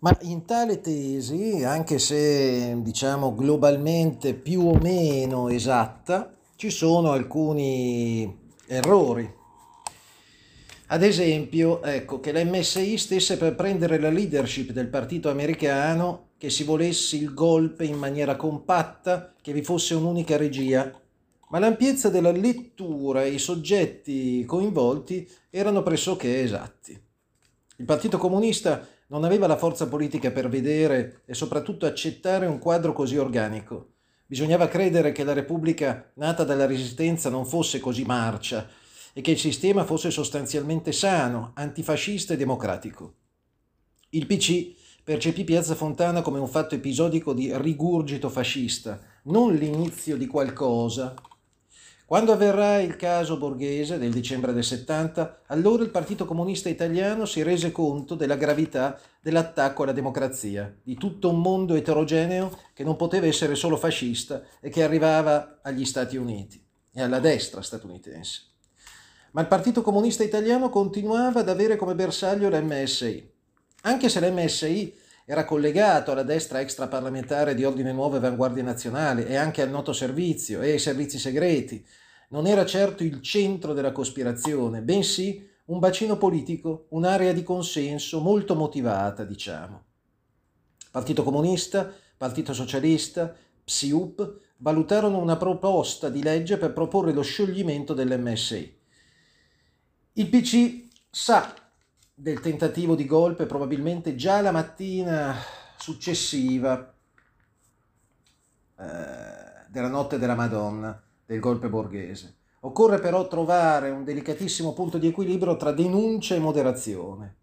Ma in tale tesi, anche se diciamo globalmente più o meno esatta, ci sono alcuni errori. Ad esempio, ecco, che l'MSI stesse per prendere la leadership del partito americano, che si volesse il golpe in maniera compatta, che vi fosse un'unica regia. Ma l'ampiezza della lettura e i soggetti coinvolti erano pressoché esatti. Il Partito Comunista non aveva la forza politica per vedere e soprattutto accettare un quadro così organico. Bisognava credere che la Repubblica nata dalla Resistenza non fosse così marcia e che il sistema fosse sostanzialmente sano, antifascista e democratico. Il PC percepì Piazza Fontana come un fatto episodico di rigurgito fascista, non l'inizio di qualcosa, quando avverrà il caso borghese del dicembre del 70, allora il Partito Comunista Italiano si rese conto della gravità dell'attacco alla democrazia, di tutto un mondo eterogeneo che non poteva essere solo fascista e che arrivava agli Stati Uniti e alla destra statunitense. Ma il Partito Comunista Italiano continuava ad avere come bersaglio l'MSI. Anche se l'MSI era collegato alla destra extraparlamentare di Ordine Nuovo e Avanguardia Nazionale e anche al noto servizio e ai servizi segreti. Non era certo il centro della cospirazione, bensì un bacino politico, un'area di consenso molto motivata, diciamo. Partito Comunista, Partito Socialista, PSIUP valutarono una proposta di legge per proporre lo scioglimento dell'MSI. Il PC sa del tentativo di golpe probabilmente già la mattina successiva eh, della notte della Madonna, del golpe borghese. Occorre però trovare un delicatissimo punto di equilibrio tra denuncia e moderazione,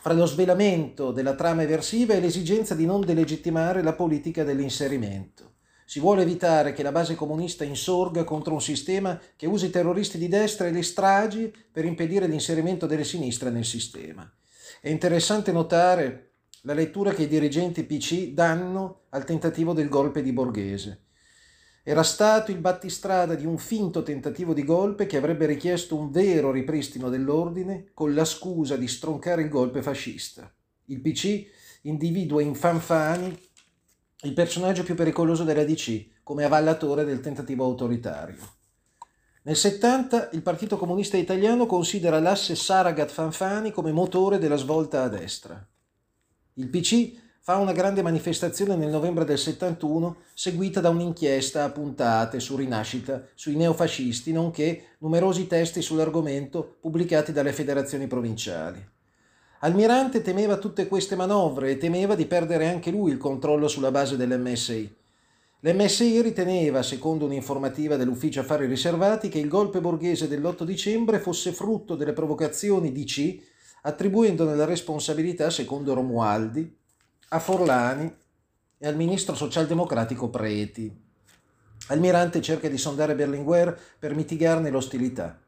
fra lo svelamento della trama eversiva e l'esigenza di non delegittimare la politica dell'inserimento. Si vuole evitare che la base comunista insorga contro un sistema che usi i terroristi di destra e le stragi per impedire l'inserimento delle sinistre nel sistema. È interessante notare la lettura che i dirigenti PC danno al tentativo del golpe di Borghese. Era stato il battistrada di un finto tentativo di golpe che avrebbe richiesto un vero ripristino dell'ordine con la scusa di stroncare il golpe fascista. Il PC individua in Fanfani il personaggio più pericoloso della DC come avallatore del tentativo autoritario. Nel 70 il Partito Comunista Italiano considera l'asse Saragat-Fanfani come motore della svolta a destra. Il PC fa una grande manifestazione nel novembre del 71 seguita da un'inchiesta a puntate su Rinascita sui neofascisti nonché numerosi testi sull'argomento pubblicati dalle federazioni provinciali. Almirante temeva tutte queste manovre e temeva di perdere anche lui il controllo sulla base dell'MSI. L'MSI riteneva, secondo un'informativa dell'Ufficio Affari Riservati, che il golpe borghese dell'8 dicembre fosse frutto delle provocazioni DC, attribuendone la responsabilità, secondo Romualdi, a Forlani e al ministro socialdemocratico Preti. Almirante cerca di sondare Berlinguer per mitigarne l'ostilità.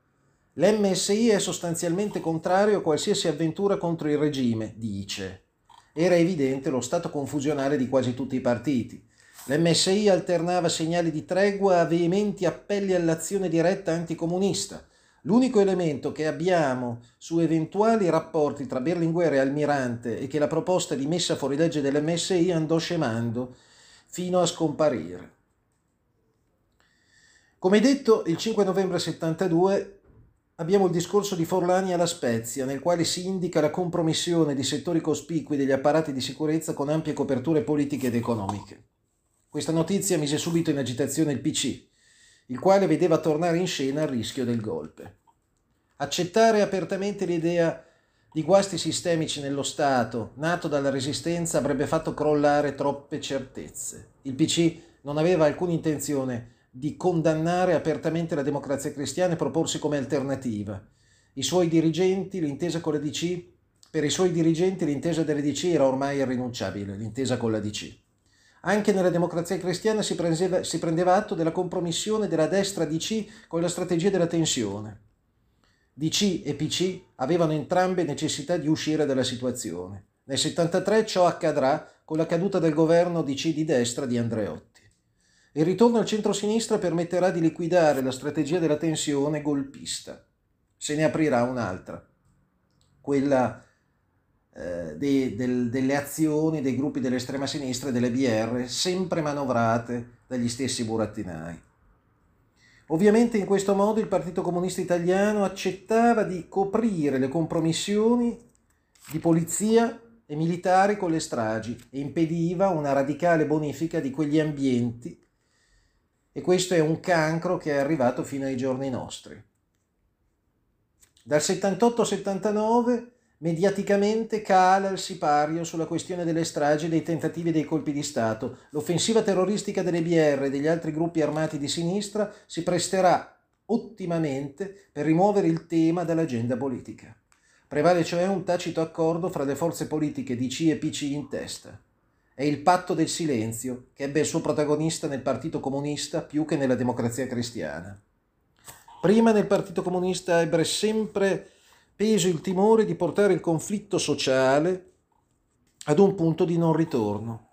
L'MSI è sostanzialmente contrario a qualsiasi avventura contro il regime, dice. Era evidente lo stato confusionale di quasi tutti i partiti. L'MSI alternava segnali di tregua a veementi appelli all'azione diretta anticomunista. L'unico elemento che abbiamo su eventuali rapporti tra Berlinguer e Almirante è che la proposta di messa fuori legge dell'MSI andò scemando fino a scomparire. Come detto, il 5 novembre 72 abbiamo il discorso di Forlani alla Spezia, nel quale si indica la compromissione di settori cospicui degli apparati di sicurezza con ampie coperture politiche ed economiche. Questa notizia mise subito in agitazione il PC, il quale vedeva tornare in scena il rischio del golpe. Accettare apertamente l'idea di guasti sistemici nello Stato, nato dalla Resistenza, avrebbe fatto crollare troppe certezze. Il PC non aveva alcuna intenzione di condannare apertamente la democrazia cristiana e proporsi come alternativa. I suoi dirigenti, l'intesa con la DC, per i suoi dirigenti l'intesa delle DC era ormai irrinunciabile, l'intesa con la DC. Anche nella democrazia cristiana si prendeva, si prendeva atto della compromissione della destra DC con la strategia della tensione. DC e PC avevano entrambe necessità di uscire dalla situazione. Nel 73 ciò accadrà con la caduta del governo DC di destra di Andreotti. Il ritorno al centro-sinistra permetterà di liquidare la strategia della tensione golpista. Se ne aprirà un'altra, quella eh, de, del, delle azioni dei gruppi dell'estrema sinistra e delle BR, sempre manovrate dagli stessi burattinai. Ovviamente in questo modo il Partito Comunista Italiano accettava di coprire le compromissioni di polizia e militari con le stragi e impediva una radicale bonifica di quegli ambienti e questo è un cancro che è arrivato fino ai giorni nostri. Dal 78-79 mediaticamente cala il sipario sulla questione delle stragi e dei tentativi dei colpi di Stato. L'offensiva terroristica delle BR e degli altri gruppi armati di sinistra si presterà ottimamente per rimuovere il tema dall'agenda politica. Prevale cioè un tacito accordo fra le forze politiche DC e PC in testa. È il patto del silenzio che ebbe il suo protagonista nel Partito Comunista più che nella democrazia cristiana. Prima nel Partito Comunista ebbe sempre peso il timore di portare il conflitto sociale ad un punto di non ritorno.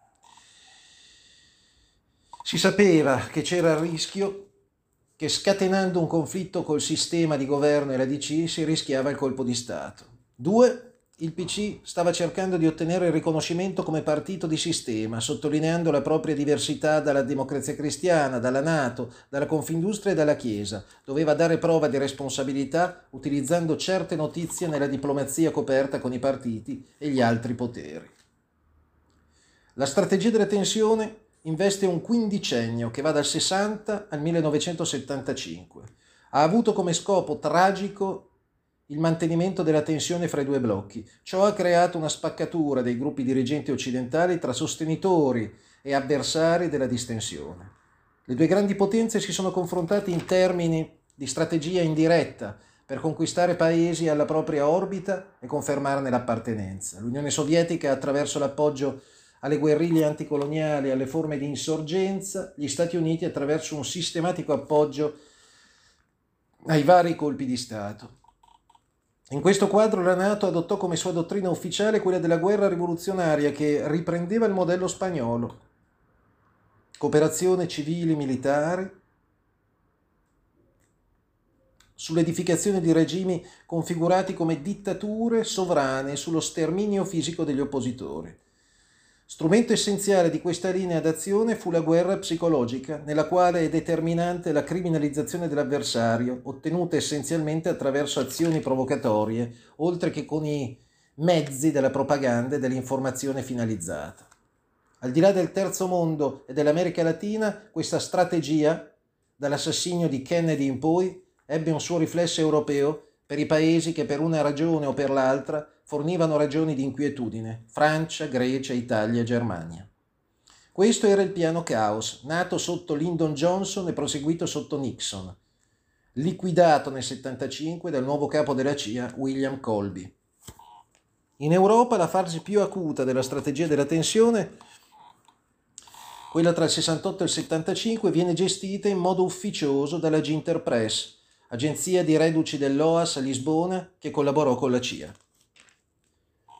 Si sapeva che c'era il rischio che scatenando un conflitto col sistema di governo e la DC si rischiava il colpo di Stato. Due, il PC stava cercando di ottenere il riconoscimento come partito di sistema, sottolineando la propria diversità dalla democrazia cristiana, dalla Nato, dalla Confindustria e dalla Chiesa. Doveva dare prova di responsabilità utilizzando certe notizie nella diplomazia coperta con i partiti e gli altri poteri. La strategia della tensione investe un quindicennio che va dal 60 al 1975. Ha avuto come scopo tragico il mantenimento della tensione fra i due blocchi. Ciò ha creato una spaccatura dei gruppi dirigenti occidentali tra sostenitori e avversari della distensione. Le due grandi potenze si sono confrontate in termini di strategia indiretta per conquistare paesi alla propria orbita e confermarne l'appartenenza. L'Unione Sovietica attraverso l'appoggio alle guerriglie anticoloniali alle forme di insorgenza, gli Stati Uniti attraverso un sistematico appoggio ai vari colpi di Stato. In questo quadro la Nato adottò come sua dottrina ufficiale quella della guerra rivoluzionaria che riprendeva il modello spagnolo. Cooperazione civile-militare sull'edificazione di regimi configurati come dittature sovrane sullo sterminio fisico degli oppositori. Strumento essenziale di questa linea d'azione fu la guerra psicologica, nella quale è determinante la criminalizzazione dell'avversario, ottenuta essenzialmente attraverso azioni provocatorie, oltre che con i mezzi della propaganda e dell'informazione finalizzata. Al di là del terzo mondo e dell'America Latina, questa strategia, dall'assassinio di Kennedy in poi, ebbe un suo riflesso europeo per i paesi che per una ragione o per l'altra fornivano ragioni di inquietudine, Francia, Grecia, Italia e Germania. Questo era il piano Caos, nato sotto Lyndon Johnson e proseguito sotto Nixon, liquidato nel 1975 dal nuovo capo della CIA, William Colby. In Europa la fase più acuta della strategia della tensione, quella tra il 68 e il 75, viene gestita in modo ufficioso dalla Ginter Press, agenzia di reduci dell'OAS a Lisbona che collaborò con la CIA.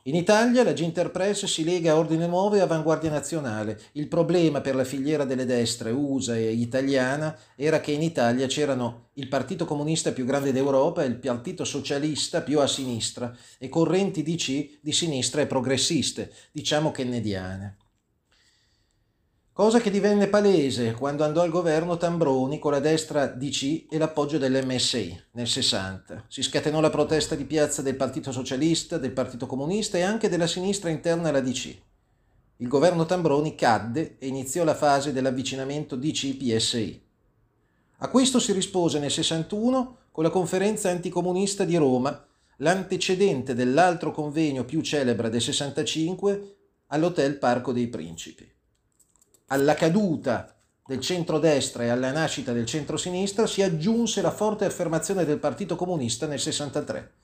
In Italia la Ginterpress si lega a Ordine Nuovo e Avanguardia Nazionale. Il problema per la filiera delle destre USA e italiana era che in Italia c'erano il Partito Comunista più grande d'Europa e il Partito Socialista più a sinistra e correnti DC di sinistra e progressiste, diciamo kennediane. Cosa che divenne palese quando andò al governo Tambroni con la destra DC e l'appoggio dell'MSI nel 60. Si scatenò la protesta di piazza del Partito Socialista, del Partito Comunista e anche della sinistra interna alla DC. Il governo Tambroni cadde e iniziò la fase dell'avvicinamento DC-PSI. A questo si rispose nel 61 con la conferenza anticomunista di Roma, l'antecedente dell'altro convegno più celebre del 65 all'Hotel Parco dei Principi alla caduta del centrodestra e alla nascita del centrosinistra si aggiunse la forte affermazione del Partito Comunista nel 63.